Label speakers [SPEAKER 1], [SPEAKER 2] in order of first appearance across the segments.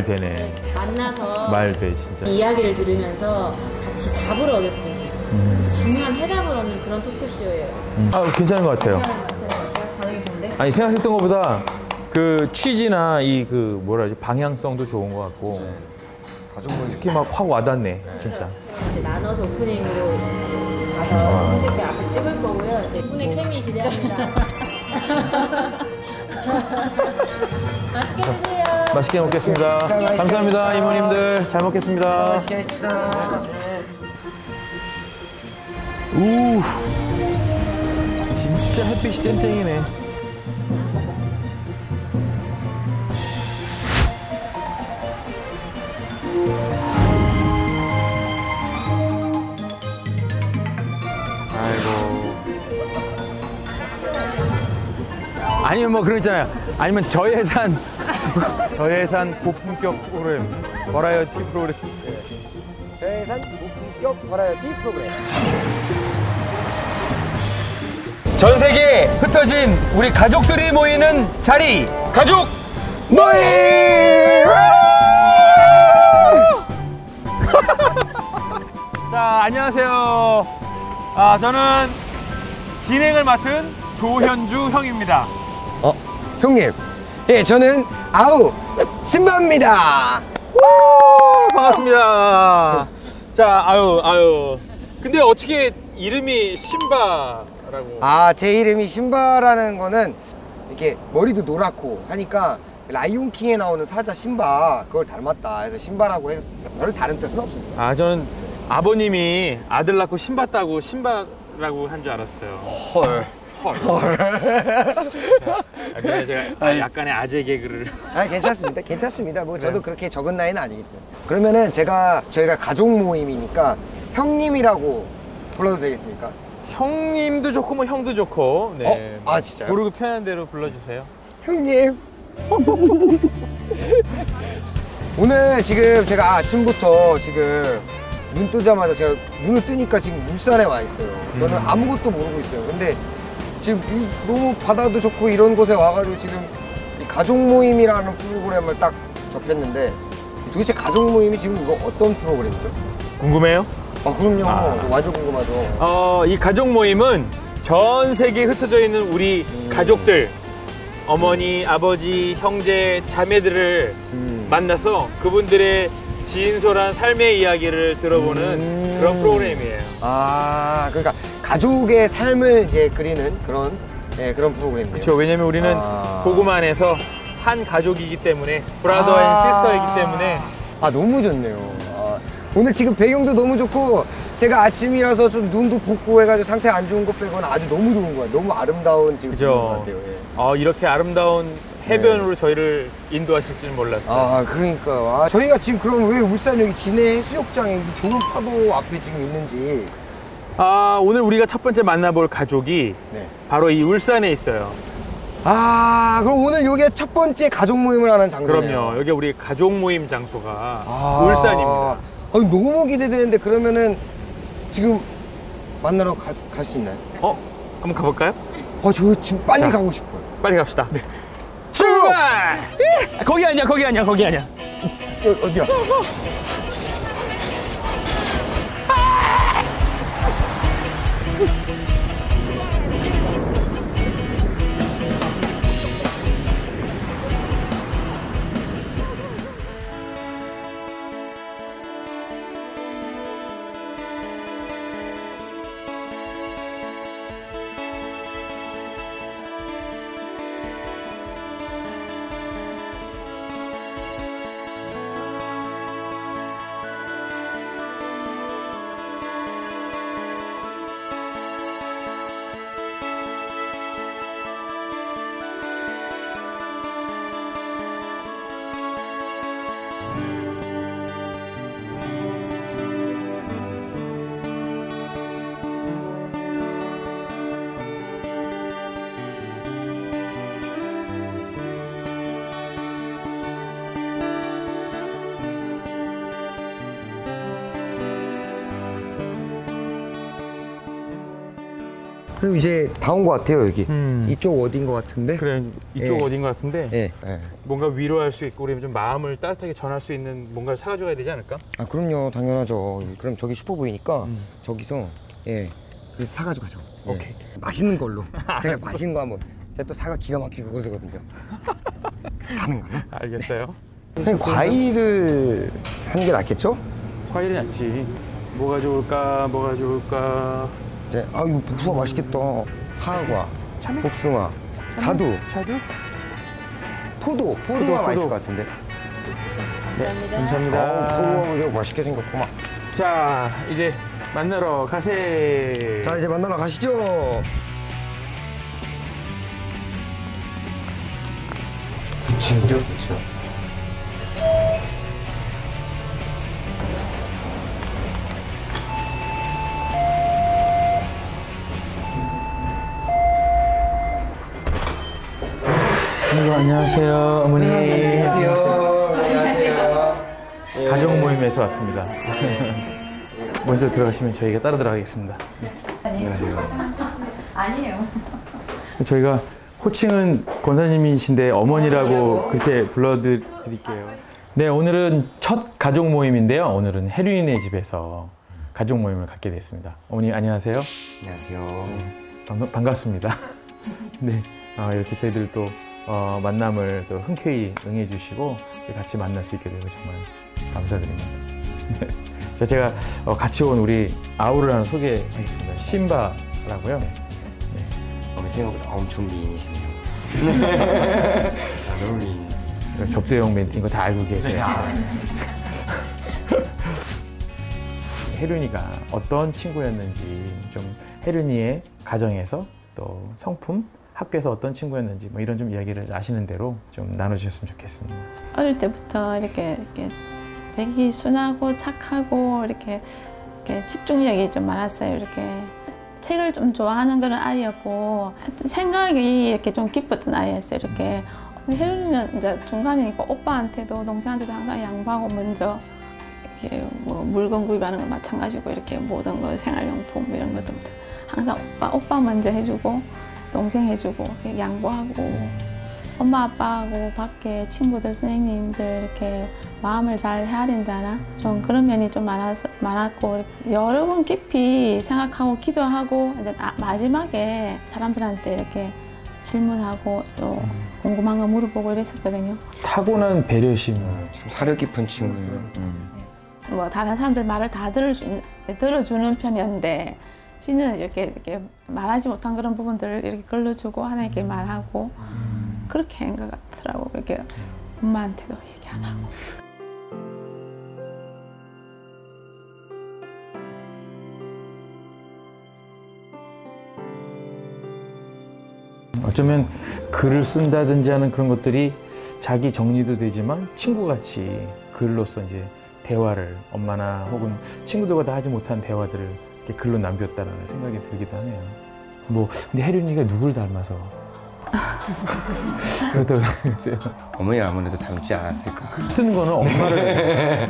[SPEAKER 1] 말 되네.
[SPEAKER 2] 네, 만나서
[SPEAKER 1] 말 돼, 진짜.
[SPEAKER 2] 이야기를 들으면서 같이 답을 얻었어요.
[SPEAKER 1] 음.
[SPEAKER 2] 중요한 해답을 얻는 그런 토크쇼예요.
[SPEAKER 1] 아, 괜찮은 것 같아요.
[SPEAKER 2] 반응이 좋은데?
[SPEAKER 1] 아니, 생각했던 것보다 그 취지나 이 그 뭐라 하지, 방향성도 좋은 것 같고.
[SPEAKER 3] 가족 모임.
[SPEAKER 1] 특히 막 확 와닿네, 진짜.
[SPEAKER 2] 이제 나눠서 오프닝으로
[SPEAKER 1] 아.
[SPEAKER 2] 가서 홍색자 앞에 찍을 거고요. 이제 오프닝 케미 기대합니다. 맛있게 드세요.
[SPEAKER 1] 맛있게 먹겠습니다. 감사합니다, 이모님들. 잘 먹겠습니다.
[SPEAKER 3] 맛있게.
[SPEAKER 1] 우 진짜 햇빛이 쨍쨍이네. 아니면 뭐 그런 거 있잖아요. 아니면 저예산 저예산 고품격 프로그램 버라이어티 프로그램.
[SPEAKER 3] 저예산 고품격 버라이어티 프로그램.
[SPEAKER 1] 전 세계에 흩어진 우리 가족들이 모이는 자리. 가족 모임 자 안녕하세요. 아 저는 진행을 맡은 조현주 형입니다.
[SPEAKER 3] 어, 형님. 예, 저는 아우 신바입니다.
[SPEAKER 1] 반갑습니다 자 아유 아유 근데 어떻게 이름이 신바라고
[SPEAKER 3] 아, 제 이름이 신바라는 거는 이렇게 머리도 노랗고 하니까 라이온 킹에 나오는 사자 신바 그걸 닮았다. 해서 신바라고 했습니다. 별 다른 뜻은 없습니다.
[SPEAKER 1] 아 저는 아버님이 아들 낳고 신바 따고 신바라고 한 줄 알았어요
[SPEAKER 3] 헐.
[SPEAKER 1] 아, 근데 제가 약간의 아재 개그를
[SPEAKER 3] 아, 괜찮습니다. 괜찮습니다. 뭐 저도 그렇게 적은 나이는 아니기 때문에. 그러면은 제가 저희가 가족 모임이니까 형님이라고 불러도 되겠습니까?
[SPEAKER 1] 형님도 좋고 뭐 형도 좋고 네.
[SPEAKER 3] 어? 아, 진짜요?
[SPEAKER 1] 부르고 편한 대로 불러주세요.
[SPEAKER 3] 형님. 오늘 지금 제가 아침부터 지금 눈 뜨자마자 제가 눈을 뜨니까 지금 울산에 와 있어요. 저는 아무것도 모르고 있어요. 근데 지금 이- 너무 바다도 좋고 이런 곳에 와가지고 지금 이 가족 모임이라는 프로그램을 딱 접했는데 도대체 가족 모임이 지금 이거 어떤 프로그램이죠?
[SPEAKER 1] 궁금해요?
[SPEAKER 3] 아 그럼요.
[SPEAKER 1] 아.
[SPEAKER 3] 완전 궁금하죠.
[SPEAKER 1] 어, 이 가족 모임은 전 세계에 흩어져 있는 우리 가족들, 어머니, 아버지, 형제, 자매들을
[SPEAKER 3] 음.
[SPEAKER 1] 만나서 그분들의 진솔한 삶의 이야기를 들어보는
[SPEAKER 3] 음.
[SPEAKER 1] 그런 프로그램이에요.
[SPEAKER 3] 아 그러니까 가족의 삶을 이제 그리는 그런 네, 그런 프로그램이에요.
[SPEAKER 1] 그렇죠. 왜냐면 우리는
[SPEAKER 3] 아.
[SPEAKER 1] 복음 안에서 한 가족이기 때문에 brother and
[SPEAKER 3] 아.
[SPEAKER 1] sister이기 때문에
[SPEAKER 3] 아 너무 좋네요. 아, 오늘 지금 배경도 너무 좋고 제가 아침이라서 좀 눈도 붓고 해가지고 상태 안 좋은 것 빼고는 아주 너무 좋은 거예요. 너무 아름다운 지금
[SPEAKER 1] 그죠.
[SPEAKER 3] 분인 것 같아요. 예.
[SPEAKER 1] 어, 이렇게 아름다운 해변으로 저희를 인도하실 줄은 몰랐어요.
[SPEAKER 3] 아 그러니까 아, 저희가 지금 그럼 왜 울산 여기 진해 해수욕장에 이 좋은 파도 앞에 지금 있는지
[SPEAKER 1] 아, 오늘 우리가 첫 번째 만나볼 가족이
[SPEAKER 3] 네.
[SPEAKER 1] 바로 이 울산에 있어요.
[SPEAKER 3] 아 그럼 오늘 이게 첫 번째 가족 모임을 하는 장소네요.
[SPEAKER 1] 그럼요. 여기 우리 가족 모임 장소가
[SPEAKER 3] 아,
[SPEAKER 1] 울산입니다.
[SPEAKER 3] 아니, 너무 기대되는데 그러면은 지금 만나러 갈 수 있나요?
[SPEAKER 1] 어? 한번 가볼까요?
[SPEAKER 3] 어, 저 지금 빨리
[SPEAKER 1] 자.
[SPEAKER 3] 가고 싶어요.
[SPEAKER 1] 빨리 갑시다. 출발! 예! 거기 아니야, 거기 아니야, 거기 아니야.
[SPEAKER 3] 어, 어디야? 그럼 이제 다 온 것 같아요 여기.
[SPEAKER 1] 음.
[SPEAKER 3] 이쪽 어딘 것 같은데?
[SPEAKER 1] 그래 이쪽
[SPEAKER 3] 예.
[SPEAKER 1] 어딘 것 같은데
[SPEAKER 3] 예. 예.
[SPEAKER 1] 뭔가 위로할 수 있고 우리 좀 마음을 따뜻하게 전할 수 있는 뭔가를 사가져가야 되지 않을까?
[SPEAKER 3] 아 그럼요 당연하죠. 그럼 저기 슈퍼 보이니까
[SPEAKER 1] 음.
[SPEAKER 3] 저기서 예 그래서 사가지고 가죠. 예.
[SPEAKER 1] 오케이.
[SPEAKER 3] 맛있는 걸로. 제가 맛있는 거 한번. 제가 또 사과 기가 막히게 그러거든요. 그래서 가는 걸로.
[SPEAKER 1] 알겠어요.
[SPEAKER 3] 그냥 과일을 하는 게 낫겠죠?
[SPEAKER 1] 과일이 낫지. 뭐가 좋을까? 뭐가 좋을까?
[SPEAKER 3] 이제 아 이거 복숭아 맛있겠다. 사과,
[SPEAKER 1] 참외?
[SPEAKER 3] 복숭아, 자두,
[SPEAKER 1] 자두?
[SPEAKER 3] 포도, 포도가
[SPEAKER 1] 포도,
[SPEAKER 3] 맛있을
[SPEAKER 1] 포도.
[SPEAKER 3] 것 같은데.
[SPEAKER 2] 감사합니다.
[SPEAKER 1] 감사합니다.
[SPEAKER 3] 어, 포도가 이거 맛있게 생겼구만.
[SPEAKER 1] 자 이제 만나러 가세.
[SPEAKER 3] 자 이제 만나러 가시죠. 구층이죠,
[SPEAKER 1] 안녕하세요, 어머니.
[SPEAKER 3] 안녕하세요. 안녕하세요.
[SPEAKER 1] 가족 모임에서 왔습니다. 먼저 들어가시면 저희가 따라 들어가겠습니다.
[SPEAKER 4] 아니에요.
[SPEAKER 1] 저희가 호칭은 권사님이신데 어머니라고 그렇게 불러드릴게요. 네, 오늘은 첫 가족 모임인데요. 오늘은 혜륜이네 집에서 가족 모임을 갖게 됐습니다. 어머니 안녕하세요.
[SPEAKER 3] 안녕하세요.
[SPEAKER 1] 반, 반갑 습니다. 네, 아, 이렇게 저희들 또 어, 만남을 또 흔쾌히 응해주시고 같이 만날 수 있게 되고 정말 감사드립니다. 네. 자, 제가 어, 같이 온 우리 아우를 하나 소개하겠습니다. 심바라고요.
[SPEAKER 3] 어머니 생각보다 엄청 미인이시네요. 아, 너무 미인.
[SPEAKER 1] 접대용 멘트인 거 다 알고 계세요. 혜륜이가 어떤 친구였는지 좀 혜륜이의 가정에서 또 성품 학교에서 어떤 친구였는지 뭐 이런 좀 이야기를 아시는 대로 좀 나눠주셨으면 좋겠습니다.
[SPEAKER 4] 어릴 때부터 이렇게, 이렇게 되게 순하고 착하고 이렇게, 이렇게 집중력이 좀 많았어요. 이렇게 책을 좀 좋아하는 그런 아이였고 생각이 이렇게 좀 깊었던 아이였어요. 이렇게 혜륜이는 이제 중간이니까 오빠한테도 동생한테도 항상 양보하고 먼저 이렇게 뭐 물건 구입하는 거 마찬가지고 이렇게 모든 거 생활용품 이런 것도 항상 오빠 오빠 먼저 해주고 동생 해주고 양보하고 엄마 아빠하고 밖에 친구들 선생님들 이렇게 마음을 잘 헤아린다나 좀 그런 면이 좀 많아서, 많았고 여러 번 깊이 생각하고 기도하고 이제 나- 마지막에 사람들한테 이렇게 질문하고 또 궁금한 거 물어보고 이랬었거든요.
[SPEAKER 1] 타고난 배려심.
[SPEAKER 3] 좀 사려 깊은 친구예요.
[SPEAKER 4] 뭐 다른 사람들 말을 다 있는- 들어주는 편이었는데 씨는 이렇게 이렇게 말하지 못한 그런 부분들을 이렇게 걸러주고 하나님께 말하고 그렇게 한 것 같더라고. 이렇게 엄마한테도 얘기 안 하고.
[SPEAKER 1] 어쩌면 글을 쓴다든지 하는 그런 것들이 자기 정리도 되지만 친구같이 글로서 이제 대화를 엄마나 혹은 친구들과 다 하지 못한 대화들을 글로 남겼다라는 생각이 들기도 하네요. 뭐 근데 혜륜이가 누굴 닮아서 그렇다고 생각했어요.
[SPEAKER 3] 어머니 아무래도 닮지 않았을까.
[SPEAKER 1] 쓰는 거는 엄마를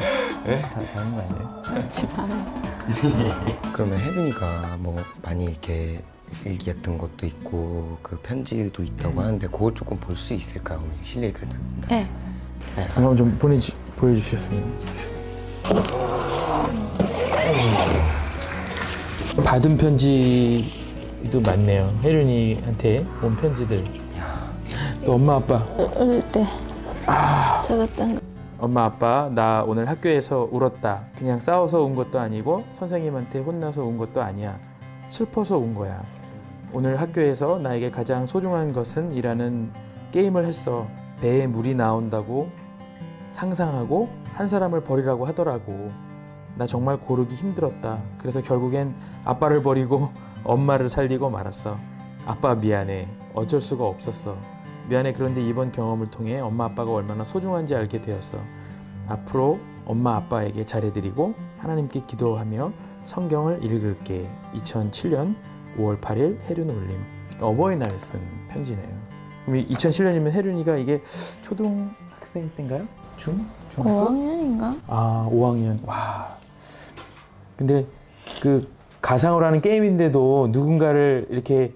[SPEAKER 1] 다 닮은 거 아니에요?
[SPEAKER 4] 집안에
[SPEAKER 3] 그러면 혜빈이가 뭐 많이 이렇게 일기였던 것도 있고 그 편지도 있다고 하는데 그걸 조금 볼 수 있을까요? 어머니? 실례가 된다.
[SPEAKER 4] 네.
[SPEAKER 1] 한번 좀 보내주, 보여주셨으면 좋겠습니다. 받은 편지도 많네요. 혜륜이한테 온 편지들. 또 엄마 아빠.
[SPEAKER 4] 어릴 때 적었던 거
[SPEAKER 1] 엄마 아빠 나 오늘 학교에서 울었다. 그냥 싸워서 운 것도 아니고 선생님한테 혼나서 운 것도 아니야. 슬퍼서 운 거야. 오늘 학교에서 나에게 가장 소중한 것은 이라는 게임을 했어. 배에 물이 나온다고 상상하고 한 사람을 버리라고 하더라고. 나 정말 고르기 힘들었다. 그래서 결국엔 아빠를 버리고 엄마를 살리고 말았어. 아빠 미안해. 어쩔 수가 없었어. 미안해. 그런데 이번 경험을 통해 엄마 아빠가 얼마나 소중한지 알게 되었어. 앞으로 엄마 아빠에게 잘해드리고 하나님께 기도하며 성경을 읽을게. 2007년 5월 8일 혜륜 올림. 어버이날 쓴 편지네요. 그럼 2007년이면 혜륜이가 이게 초등학생 때인가요? 중? 중학교?
[SPEAKER 4] 5학년인가?
[SPEAKER 1] 아, 5학년. 와. 근데 그 가상으로 하는 게임인데도 누군가를 이렇게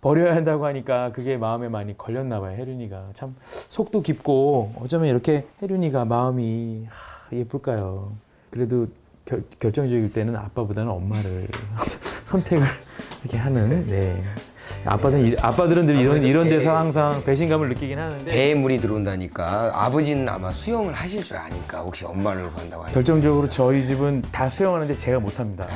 [SPEAKER 1] 버려야 한다고 하니까 그게 마음에 많이 걸렸나 봐요 혜륜이가. 참 속도 깊고 어쩌면 이렇게 혜륜이가 마음이 하, 예쁠까요? 그래도 결, 결정적일 때는 아빠보다는 엄마를 선택을 이렇게 하는 네 아빠들은 이- 아빠들은 늘 이런 이런 데서 항상 배신감을 느끼긴 하는데
[SPEAKER 3] 배에 물이 들어온다니까 아버지는 아마 수영을 하실 줄 아니까 혹시 엄마를 간다고 하니까
[SPEAKER 1] 결정적으로 저희 집은 다 수영하는데 제가 못합니다.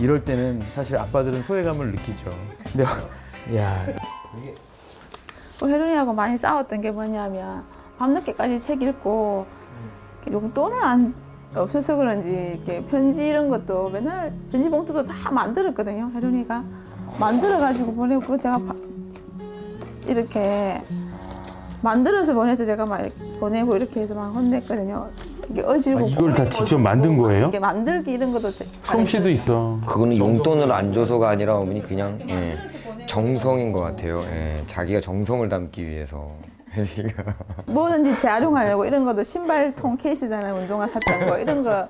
[SPEAKER 1] 이럴 때는 사실 아빠들은 소외감을 느끼죠. 근데 야
[SPEAKER 4] 또 혜련이하고 많이 싸웠던 게 뭐냐면 밤늦게까지 책 읽고 용돈을 안 없어서 그런지 이렇게 편지 이런 것도 맨날 편지 봉투도 다 만들었거든요. 혜련이가 만들어 가지고 보내고 제가 바- 이렇게 만들어서 보내서 제가 막 보내고 이렇게 해서 막 혼냈거든요. 이게 어지르고
[SPEAKER 1] 아, 이걸 다 직접 만든 거예요?
[SPEAKER 4] 이게 만들기 이런 것도
[SPEAKER 1] 솜씨도 있어.
[SPEAKER 3] 그거는 용돈을 안 줘서가 아니라 어머니 그냥 예, 정성인 것 같아요. 예, 자기가 정성을 담기 위해서.
[SPEAKER 4] 뭐든지 재활용하려고 이런 것도 신발통 케이스잖아요. 운동화 샀던 거. 이런 거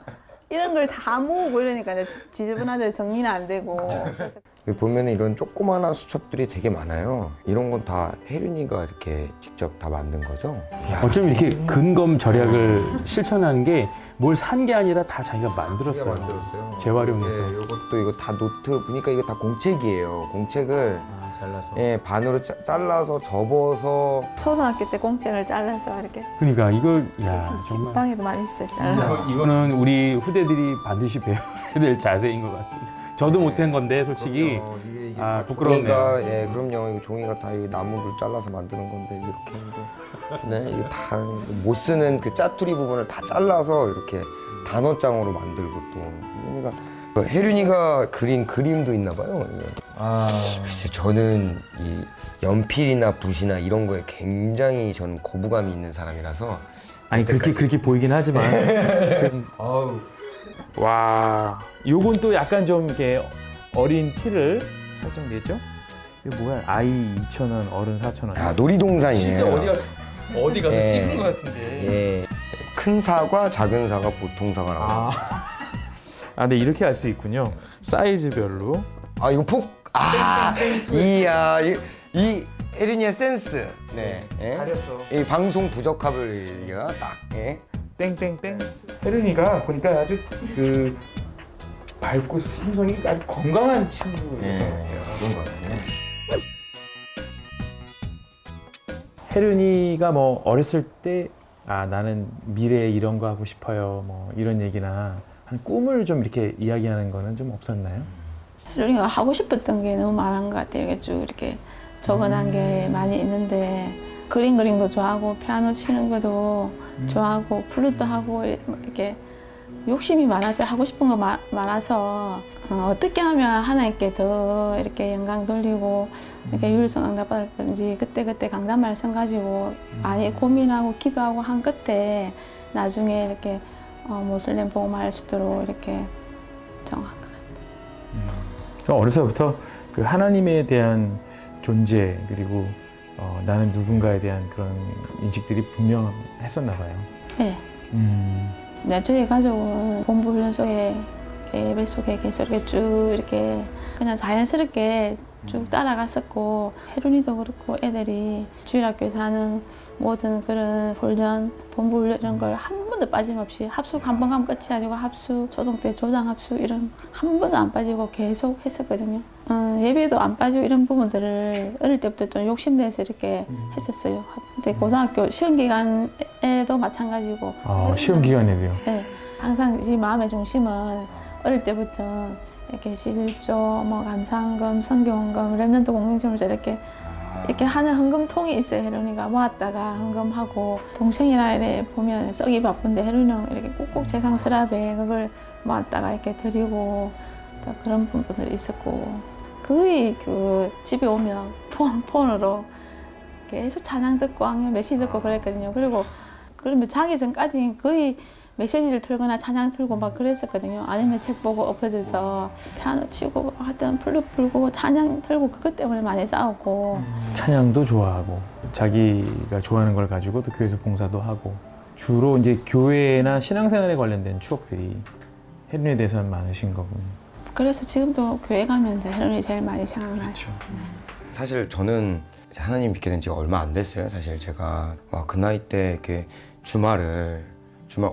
[SPEAKER 4] 이런 걸 다 모으고 이러니까 이제 지저분하게 정리는 안 되고. 그래서
[SPEAKER 3] 보면 이런 조그마한 수첩들이 되게 많아요 이런 건 다 혜륜이가 이렇게 직접 다 만든 거죠
[SPEAKER 5] 어쩜 이렇게 근검 절약을 실천하는 게 뭘 산 게 아니라 다 자기가 만들었어요.
[SPEAKER 3] 만들었어요
[SPEAKER 5] 재활용해서.
[SPEAKER 3] 네, 이것도 이거 다 노트 보니까 이거 다 공책이에요 공책을
[SPEAKER 1] 아, 잘라서.
[SPEAKER 3] 예, 반으로 짜- 잘라서 접어서
[SPEAKER 4] 초등학교 때 공책을 잘라서 이렇게
[SPEAKER 5] 그러니까 이걸 야 정말
[SPEAKER 4] 방에도 많이 있어요. 잘라.
[SPEAKER 5] 이거는 우리 후대들이 반드시 배워야 될 자세인 것 같습니다. 저도 못한 건데 솔직히
[SPEAKER 3] 그럼요. 이게, 이게
[SPEAKER 5] 아.
[SPEAKER 3] 종이가, 예, 그럼요. 종이가 다 이 나무를 잘라서 만드는 건데 이렇게 이제 네, 이게 다 못 쓰는 그 짜투리 부분을 다 잘라서 이렇게 단어장으로 만들고 또 혜륜이가 그 혜륜이가 그린 그림도 있나 봐요.
[SPEAKER 1] 아,
[SPEAKER 3] 글쎄 저는 이 연필이나 붓이나 이런 거에 굉장히 저는 거부감이 있는 사람이라서
[SPEAKER 1] 아니 그렇게 그렇게 보이긴 하지만. 그- 와, 요건 또 약간 좀 이렇게 어린 티를 살짝 냈죠? 이거 뭐야? 아이 2천 원, 어른 4천 원.
[SPEAKER 3] 아, 놀이동산이에요.
[SPEAKER 1] 어디 가서
[SPEAKER 3] 예.
[SPEAKER 1] 찍은 것 같은데.
[SPEAKER 3] 예. 큰 사과, 작은 사과, 보통 사과 나와요.
[SPEAKER 1] 아, 아, 근데 이렇게 할수 있군요. 사이즈별로.
[SPEAKER 3] 아 이거 폭. 아 이야 이, 이 혜린이의 센스. 네. 예?
[SPEAKER 1] 가렸어.
[SPEAKER 3] 이 방송 부적합을 얘가 딱. 예.
[SPEAKER 1] 땡땡땡. 혜른이가 보니까 아주 그 밝고 심성이 아주 건강한 친구인
[SPEAKER 3] 예.
[SPEAKER 1] 것 같아요.
[SPEAKER 3] 그런 같아요.
[SPEAKER 1] 혜륜이가 뭐 어렸을 때 아 나는 미래에 이런 거 하고 싶어요 뭐 이런 얘기나 한 꿈을 좀 이렇게 이야기하는 거는 좀 없었나요?
[SPEAKER 4] 혜련이가 하고 싶었던 게 너무 많은 것 같아요. 이렇게 쭉 이렇게 적어놓은 게 많이 있는데 그림 그림도 좋아하고 피아노 치는 것도 좋아하고 플루트 하고 이렇게 욕심이 많아서 하고 싶은 거 마- 많아서 어, 떻게 하면 하나님께 더 이렇게 영광 돌리고 이렇게 유일성 응답 받을 건지 그때 그때 강단 말씀 가지고 많이 고민하고 기도하고 한 끝에 나중에 이렇게 어, 모슬렘 복음할 수 있도록 이렇게 정한 것 같아요.
[SPEAKER 1] 그럼 어려서부터 그 하나님에 대한 존재 그리고 어, 나는 누군가에 대한 그런 인식들이 분명했었나 봐요.
[SPEAKER 4] 네.
[SPEAKER 1] 음,
[SPEAKER 4] 네, 저희 가족은 본부 훈련 속에 예배 속에 계속 이렇게 쭉 이렇게 그냥 자연스럽게 쭉 따라갔었고 혜륜이도 그렇고 애들이 주일학교에서 하는 모든 그런 훈련, 본부 훈련 이런 걸 한 번도 빠짐없이 합숙 한 번 가면 끝이 아니고 합숙, 초등 때 조장 합숙 이런 한 번도 안 빠지고 계속 했었거든요. 어, 예배도 안 빠지고 이런 부분들을 어릴 때부터 좀 욕심내서 이렇게 했었어요. 근데 고등학교 시험 기간에도 마찬가지고
[SPEAKER 1] 아, 시험 기간에도요.
[SPEAKER 4] 네, 항상 이 마음의 중심은 어릴 때부터 이렇게 11조, 뭐 감상금, 성경금, 랩런트 공동체물자 이렇게 이렇게 하는 헌금통이 있어요. 혜련이가 모았다가 헌금하고 동생이나 이래 보면 썩이 바쁜데 혜련이 형 이렇게 꼭꼭 재상스럽게 그걸 모았다가 이렇게 드리고 또 그런 부분들이 있었고 거의 그 집에 오면 폰, 폰으로 계속 찬양 듣고 악령 메시 듣고 그랬거든요. 그리고 그러면 자기 전까지 거의 메시지를 틀거나 찬양 틀고 막 그랬었거든요. 아니면 책 보고 엎어져서 피아노 치고 하여튼 플룻 불고 찬양 틀고 그것 때문에 많이 싸웠고
[SPEAKER 1] 찬양도 좋아하고 자기가 좋아하는 걸 가지고 또 교회에서 봉사도 하고 주로 이제 교회나 신앙생활에 관련된 추억들이 혜륜에 대해서는 많으신 거군요.
[SPEAKER 4] 그래서 지금도 교회 가면 이제 혜련이 제일 많이 생각나요.
[SPEAKER 3] 사실 저는 하나님 믿게 된 지가 얼마 안 됐어요. 사실 제가 막그 나이 때 이렇게 주말을 주말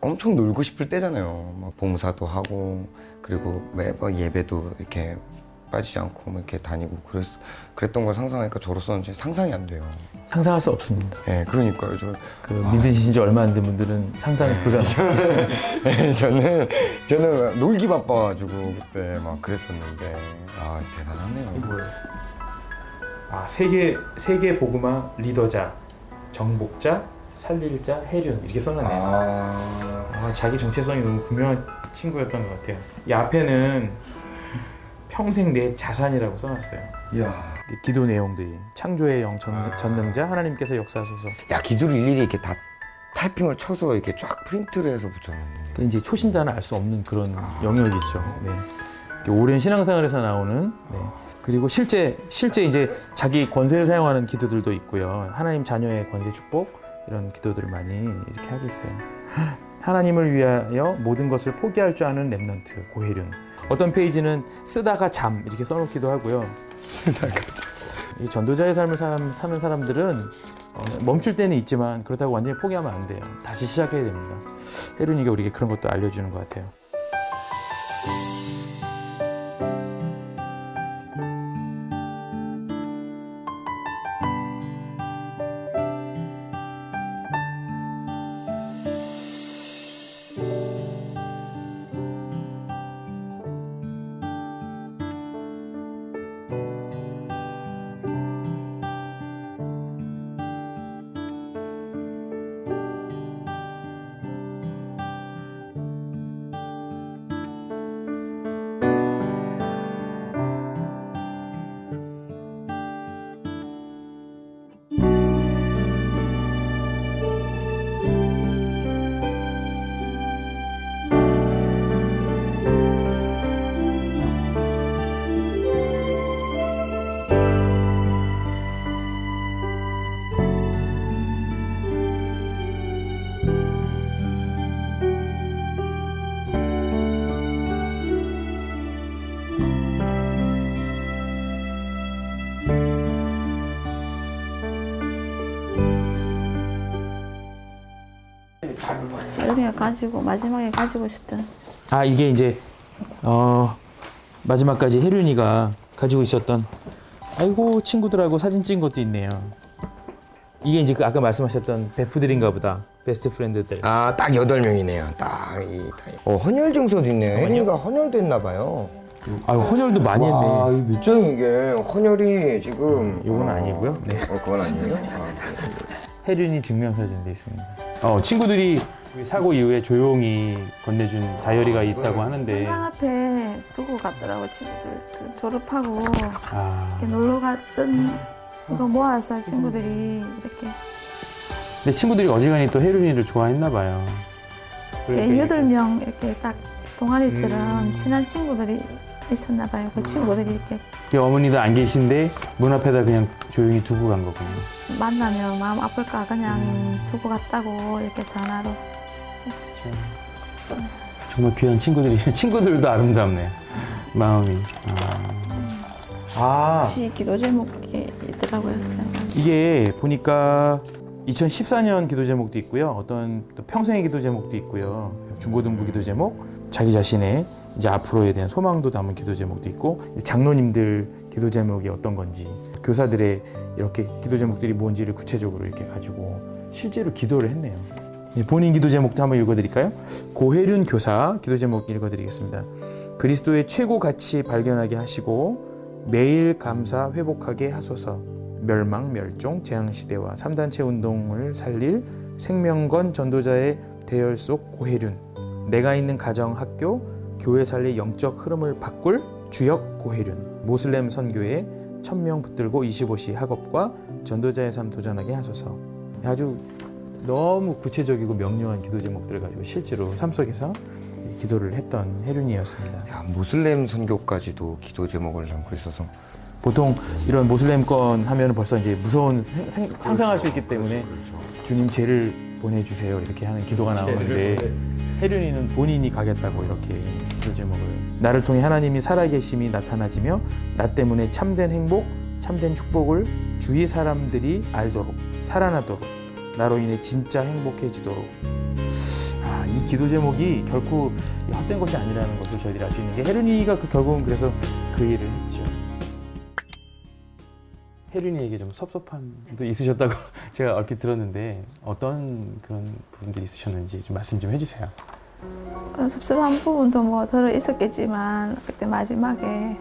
[SPEAKER 3] 엄청 놀고 싶을 때잖아요. 막 봉사도 하고 그리고 매번 예배도 이렇게 빠지지 않고 막 이렇게 다니고 그랬 그랬던 걸 상상하니까 저로서는 상상이 안 돼요.
[SPEAKER 1] 상상할 수 없습니다.
[SPEAKER 3] 예, 그러니까요.
[SPEAKER 1] 저그 믿으신 지 얼마 안 된 분들은 상상이 불가능.
[SPEAKER 3] 예, 저는 저는 놀기 바빠가지고 그때 막 그랬었는데 아 대단하네요.
[SPEAKER 1] 아 세계 세계 복음화 리더자, 정복자, 살릴 자, 해륜 이렇게 써놨네요.
[SPEAKER 3] 아,
[SPEAKER 1] 아, 자기 정체성이 너무 분명한 친구였던 것 같아요. 이 앞에는 평생 내 자산이라고 써놨어요.
[SPEAKER 3] 이야.
[SPEAKER 1] 기도 내용들이 창조의 영 전, 전능자 하나님께서 역사하소서.
[SPEAKER 3] 야 기도를 일일이 이렇게 다 타이핑을 쳐서 이렇게 쫙 프린트를 해서 붙여놨네.
[SPEAKER 1] 그러니까 이제 초신자는 알 수 없는 그런 영역이죠. 네. 오랜 신앙생활에서 나오는 네. 그리고 실제 실제 이제 자기 권세를 사용하는 기도들도 있고요. 하나님 자녀의 권세 축복 이런 기도들을 많이 이렇게 하고 있어요. 하나님을 위하여 모든 것을 포기할 줄 아는 Remnant 고혜륜. 어떤 페이지는 쓰다가 잠 이렇게 써놓기도 하고요. 이 전도자의 삶을 사람, 사는 사람들은 어, 멈출 때는 있지만 그렇다고 완전히 포기하면 안 돼요. 다시 시작해야 됩니다. 혜륜이가 우리에게 그런 것도 알려주는 것 같아요.
[SPEAKER 4] 혜련이가 가지고 마지막에 가지고 싶던
[SPEAKER 1] 아 이게 이제 어, 마지막까지 혜륜이가 가지고 있었던 아이고 친구들하고 사진 찍은 것도 있네요. 이게 이제 그 아까 말씀하셨던 베프들인가 보다 베스트 프렌드들.
[SPEAKER 3] 아 딱 여덟 명이네요. 딱 이. 어 헌혈 증서도 있네요. 혜린이가 헌혈됐나 봐요.
[SPEAKER 1] 아 헌혈도 많이
[SPEAKER 3] 와,
[SPEAKER 1] 했네.
[SPEAKER 3] 이몇 장이 이게 헌혈이 지금.
[SPEAKER 1] 이건 아니고요. 네.
[SPEAKER 3] 어 그건 아니에요. 아,
[SPEAKER 1] 혜륜이 증명사진 돼 있습니다.
[SPEAKER 5] 어, 친구들이 사고 이후에 조용히 건네준 다이어리가 있다고 하는데.
[SPEAKER 4] 한강 앞에 두고 갔더라고 친구들. 그 졸업하고
[SPEAKER 5] 아,
[SPEAKER 4] 이렇게 놀러 갔던 이거 모아서 친구들이 이렇게.
[SPEAKER 5] 근데 친구들이 어지간히 또 혜륜이를 좋아했나 봐요. 그러니까
[SPEAKER 4] 여덟 명 이렇게 딱 동아리처럼 친한 친구들이 있었나 봐요. 그 친구들이 이렇게
[SPEAKER 5] 그 어머니도 안 계신데 문 앞에다 그냥 조용히 두고 간 거군요.
[SPEAKER 4] 만나면 마음 아플까 그냥 두고 갔다고 이렇게 전화로
[SPEAKER 5] 정말 귀한 친구들이 친구들도 아름답네요. 마음이. 아,
[SPEAKER 1] 아
[SPEAKER 4] 혹시 기도 제목이 있더라고요.
[SPEAKER 1] 이게 보니까 2014년 기도 제목도 있고요. 어떤 또 평생의 기도 제목도 있고요. 중고등부 기도 제목, 자기 자신의 이제 앞으로에 대한 소망도 담은 기도 제목도 있고 장로님들 기도 제목이 어떤 건지 교사들의 이렇게 기도 제목들이 뭔지를 구체적으로 이렇게 가지고 실제로 기도를 했네요. 예, 본인 기도 제목도 한번 읽어드릴까요? 고혜륜 교사 기도 제목 읽어드리겠습니다. 그리스도의 최고 가치 발견하게 하시고 매일 감사 회복하게 하소서. 멸망 멸종 재앙 시대와 3단체 운동을 살릴 생명건 전도자의 대열 속 고혜륜. 내가 있는 가정 학교 교회 살릴 영적 흐름을 바꿀 주역 고혜륜. 모슬렘 선교에 천명 붙들고 25시 학업과 전도자의 삶 도전하게 하소서. 아주 너무 구체적이고 명료한 기도 제목들을 가지고 실제로 삶 속에서 기도를 했던 혜륜이었습니다.
[SPEAKER 3] 야 모슬렘 선교까지도 기도 제목을 담고 있어서.
[SPEAKER 1] 보통 이런 모슬렘권 하면 벌써 이제 무서운 생- 생- 상상할 수 있기 때문에 주님 죄를 보내주세요. 이렇게 하는 기도가 나오는데
[SPEAKER 5] 혜륜이는 본인이 가겠다고 이렇게 그 제목을. 나를 통해 하나님이 살아계심이 나타나지며 나 때문에 참된 행복, 참된 축복을 주위 사람들이 알도록 살아나도록 나로 인해 진짜 행복해지도록 아, 이 기도 제목이 결코 헛된 것이 아니라는 것을 저희들이 알 수 있는 게 혜륜이가 그 결국은 그래서 그 일을 했죠.
[SPEAKER 1] 혜륜이에게 좀 섭섭함도 있으셨다고 제가 얼핏 들었는데 어떤 그런 부분들이 있으셨는지 좀 말씀 좀 해주세요.
[SPEAKER 4] 어, 섭섭한 부분도 뭐 들어 있었겠지만 그때 마지막에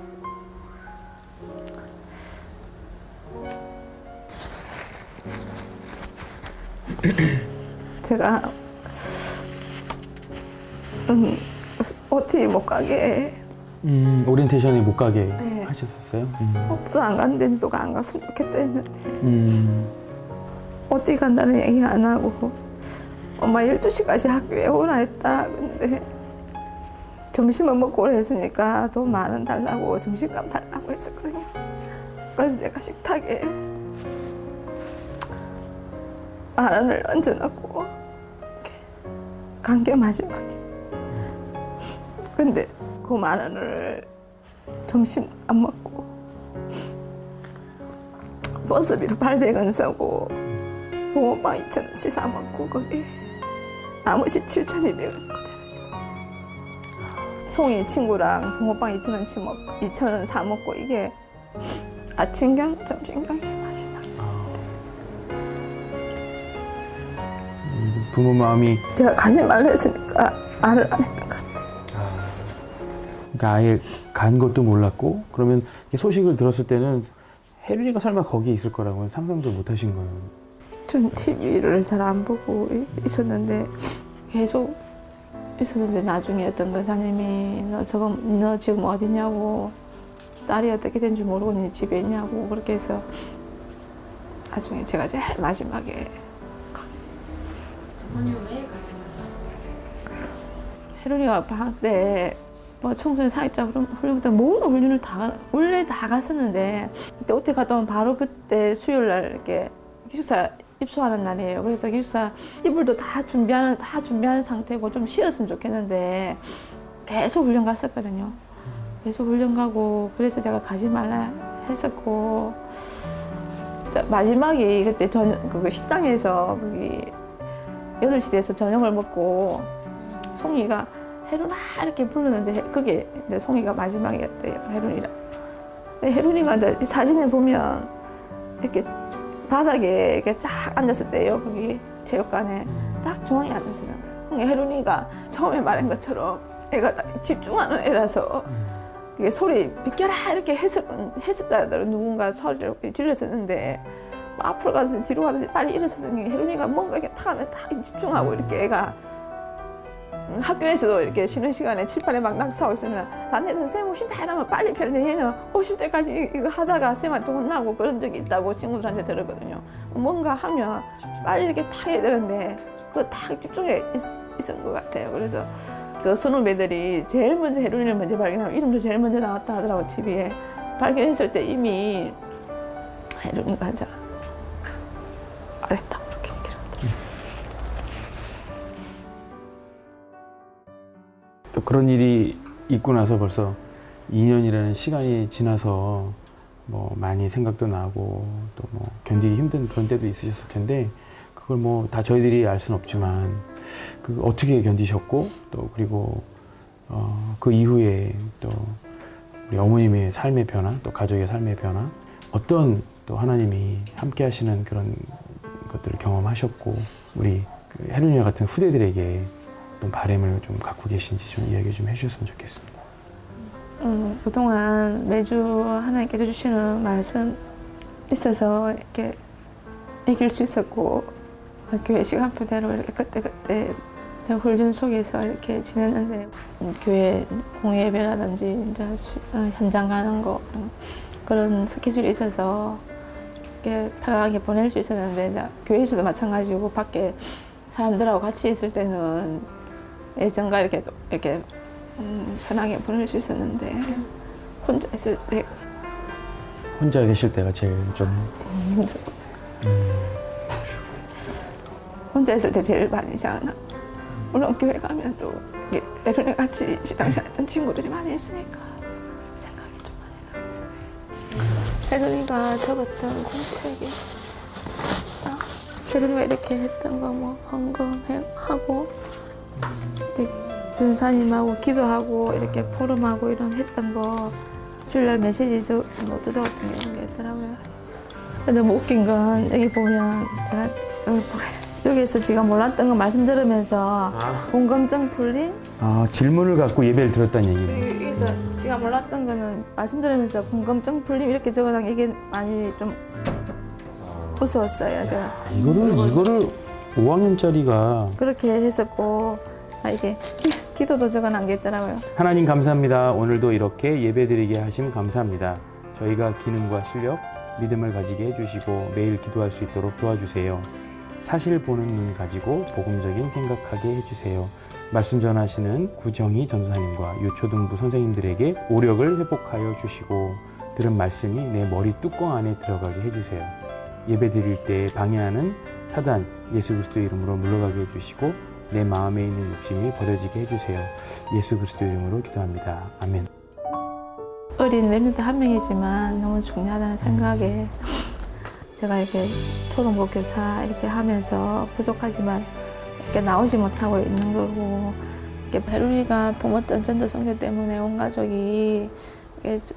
[SPEAKER 4] 제가 음, OT 못 가게
[SPEAKER 1] 음, 오리엔테이션에 못 가게
[SPEAKER 4] 네.
[SPEAKER 1] 하셨었어요? 음.
[SPEAKER 4] 오빠도 안 갔는데 누가 안 갔으면 좋겠다 했는데
[SPEAKER 1] 음.
[SPEAKER 4] 어디 간다는 얘기 안 하고 엄마 12시까지 학교에 오라 했다 근데 점심을 먹고 오라 했으니까 돈 만 원 달라고 점심값 달라고 했었거든요 그래서 내가 식탁에 만 원을 얹어놓고 간게 마지막에 근데 그 만 원을 점심 안 먹고 버스비로 800원 쓰고 붕어빵 2,000원치 사 먹고 거기 나머지 7,200원 그대로 있었어요. 송이 친구랑 붕어빵 2,000원치 먹 2,000원 사 먹고 이게 아침경 점심경이 마지막.
[SPEAKER 1] 부모 마음이
[SPEAKER 4] 제가 가지 말라 했으니까 말을 안 했던 것 같아요.
[SPEAKER 1] 그러니까 아예 간 것도 몰랐고 그러면 소식을 들었을 때는 혜륜이가 설마 거기에 있을 거라고는 상상도 못 하신 거예요.
[SPEAKER 4] 전 TV를 잘 안 보고 이- 있었는데 계속 있었는데 나중에 어떤 권사님이 너 저거 너 지금 어디냐고 딸이 어떻게 된줄 모르고 니 집에 있냐고 그렇게 해서 나중에 제가 제일 마지막에
[SPEAKER 2] 왜 가지
[SPEAKER 4] 혜론이가 방학 때 뭐 청소년 사회자 훈련- 훈련부터 모든 훈련을 다 가- 원래 다 갔었는데 그때 OT 갔다 오면 바로 그때 수요일 날 이렇게 기숙사 입소하는 날이에요. 그래서 기숙사 이불도 다 준비하는 다 준비하는 상태고 좀 쉬었으면 좋겠는데 계속 훈련 갔었거든요. 계속 훈련 가고 그래서 제가 가지 말라 했었고 자, 마지막에 그때 저녁 그 식당에서 거기 8시 돼서 저녁을 먹고 송이가 혜론아 이렇게 부르는데 그게 내 송이가 마지막이었대요 근데 혜론이가 이제 이 사진에 보면 이렇게 바닥에 이렇게 쫙 앉았을 때요 거기 체육관에. 딱 중앙에 앉았어요. 그러니까 혜론이가 처음에 말한 것처럼 애가 딱 집중하는 애라서 그게 소리 비켜라 이렇게 했을, 했었다 누군가 소리를 질렀었는데 뭐 앞으로 가서 뒤로 가든지 빨리 일어서더니 혜론이가 뭔가 이렇게 탁 하면 딱 집중하고 이렇게 애가 음, 학교에서도 이렇게 쉬는 시간에 칠판에 막 낙서하고 있으면 다른 애들 쌤 오신다 이러면 빨리 펴는데 얘는 오실 때까지 이거 하다가 쌤한테 혼나고 그런 적이 있다고 친구들한테 들었거든요. 뭔가 하면 빨리 이렇게 탁 해야 되는데 그거 탁 집중해 있, 있은 것 같아요. 그래서 그 선후배들이 제일 먼저 헤로인을 먼저 발견하고 이름도 제일 먼저 나왔다 하더라고 TV에 발견했을 때 이미 헤로인가 이제 말했다 그렇게 얘기를 하더라고요.
[SPEAKER 1] 또 그런 일이 있고 나서 벌써 2년이라는 시간이 지나서 뭐 많이 생각도 나고 또 뭐 견디기 힘든 그런 때도 있으셨을 텐데 그걸 뭐 다 저희들이 알 수는 없지만 그 어떻게 견디셨고 또 그리고 어, 그 이후에 또 우리 어머님의 삶의 변화 또 가족의 삶의 변화 어떤 또 하나님이 함께 하시는 그런 것들을 경험하셨고 우리 그 혜륜이와 같은 후대들에게 어떤 바램을 좀 갖고 계신지 좀 이야기 좀 해주셨으면 좋겠습니다.
[SPEAKER 4] 음, 그동안 매주 하나님께서 주시는 말씀 있어서 이렇게 이길 수 있었고 교회 시간표대로 이렇게 그때그때 훈련 속에서 이렇게 지냈는데 음, 교회 공예배라든지 이제 수- 어, 현장 가는 거 음, 그런 스케줄이 있어서 이렇게 편하게 보낼 수 있었는데 이제 교회에서도 마찬가지고 밖에 사람들하고 같이 있을 때는 예전과 이렇게 또 이렇게 음, 편하게 보낼 수 있었는데 혼자 있을 때.
[SPEAKER 1] 혼자 계실 때가 제일 좀
[SPEAKER 4] 혼자 있을 때 제일 많이 장나 물론 교회 가면 또 예전에 같이 신앙생활했던 친구들이 많이 있으니까 혜준이가 적었던 공책이 아, 혜륜이가 이렇게 했던 거 뭐 헌금하고 눈사님하고 기도하고 이렇게 포럼하고 이런 했던 거 주일날 메시지 저, 노트 적었던 게 있더라고요. 너무 웃긴 건 여기 보면 제가 여기 보게 여기에서 제가 몰랐던 거 말씀 들으면서 궁금증 풀림
[SPEAKER 1] 아 질문을 갖고 예배를 들었다는 얘기네.
[SPEAKER 4] 여기서 제가 몰랐던 거는 말씀 들으면서 궁금증 풀림 이렇게 적어놓은 이게 많이 좀 무서웠어요. 제가
[SPEAKER 1] 이거를 이거를 5학년짜리가
[SPEAKER 4] 그렇게 했었고 아 이게 기도도 적어놓은 게 있더라고요.
[SPEAKER 1] 하나님 감사합니다. 오늘도 이렇게 예배드리게 하심 감사합니다. 저희가 기능과 실력, 믿음을 가지게 해주시고 매일 기도할 수 있도록 도와주세요. 사실 보는 눈 가지고 복음적인 생각하게 해주세요. 말씀 전하시는 구정희 전도사님과 유초등부 선생님들에게 오력을 회복하여 주시고 들은 말씀이 내 머리 뚜껑 안에 들어가게 해주세요. 예배 드릴 때 방해하는 사단 예수 그리스도 이름으로 물러가게 해주시고 내 마음에 있는 욕심이 버려지게 해주세요. 예수 그리스도 이름으로 기도합니다. 아멘.
[SPEAKER 4] 어린 랩런트 한 명이지만 너무 중요하다는 생각에 제가 이렇게 초등부 교사 이렇게 하면서 부족하지만 이렇게 나오지 못하고 있는 거고 이렇게 베루리가 부모던 전도 선교 때문에 온 가족이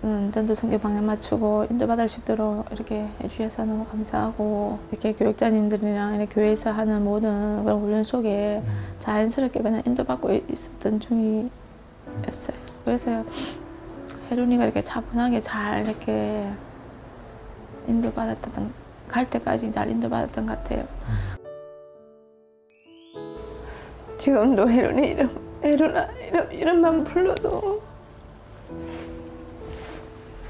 [SPEAKER 4] 음, 전도 선교 방향 맞추고 인도받을 수 있도록 이렇게 해주셔서 너무 감사하고 이렇게 교육자님들이랑 이렇게 교회에서 하는 모든 그런 훈련 속에 자연스럽게 그냥 인도받고 있었던 중이었어요. 그래서 혜lun이가 이렇게 차분하게 잘 이렇게 인도받았던 갈 때까지 잘 인도받았던 것 같아요. 지금도 혜lun이 이름 혜lun아 이름 이름만 불러도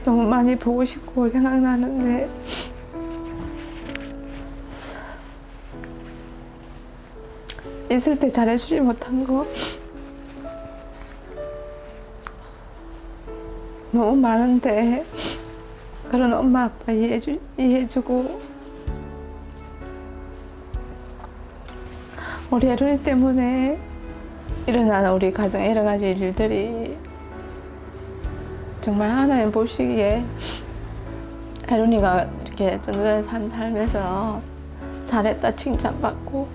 [SPEAKER 4] 너무 많이 보고 싶고 생각나는데 있을 때 잘해주지 못한 거 너무 많은데 그런 엄마 아빠 이해해주, 이해해주고 우리 혜lun이 때문에 일어나는 우리 가정의 여러 가지 일들이 정말 하나님 보시기에 혜lun이가 이렇게 전도된 삶 살면서 잘했다 칭찬받고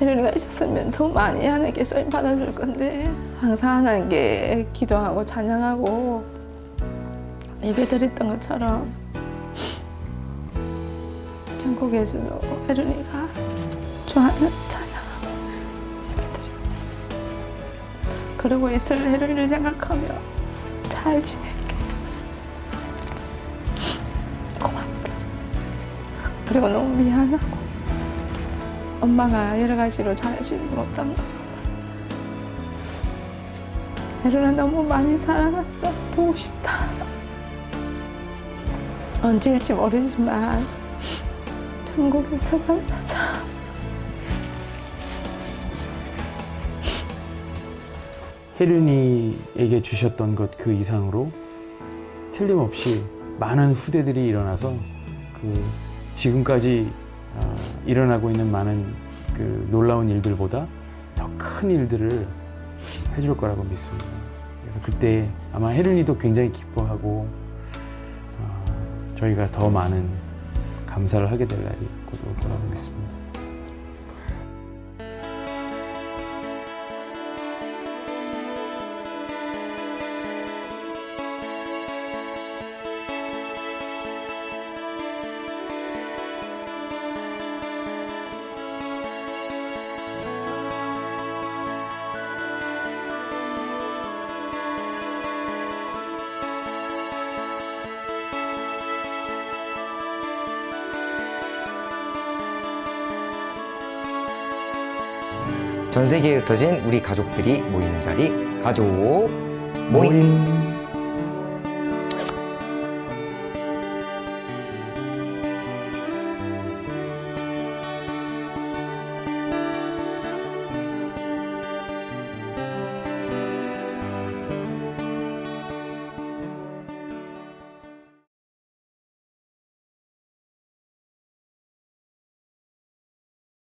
[SPEAKER 4] 혜lun이가 있었으면 더 많이 하나님께 쓰임 받아줄 건데 항상 하나님께 기도하고 찬양하고 예배 드렸던 것처럼 전국에서도 혜lun이가 그러고 있을 혜lun이를 생각하며 잘 지낼게. 고맙다 그리고 너무 미안하고 엄마가 여러 가지로 잘해주지 못한 거 정말 혜lun아 너무 많이 사랑한다. 보고 싶다. 언제일지 모르지만 천국에서 만나자
[SPEAKER 1] 혜륜이에게 주셨던 것 그 이상으로 틀림없이 많은 후대들이 일어나서 그 지금까지 아, 일어나고 있는 많은 그 놀라운 일들보다 더 큰 일들을 해줄 거라고 믿습니다. 그래서 그때 아마 혜륜이도 굉장히 기뻐하고 아, 저희가 더 많은 감사를 하게 될 날이 곧 올 거라고 믿습니다.
[SPEAKER 3] 전 세계에 흩어진 우리 가족들이 모이는 자리 가족 모임.
[SPEAKER 1] 모임.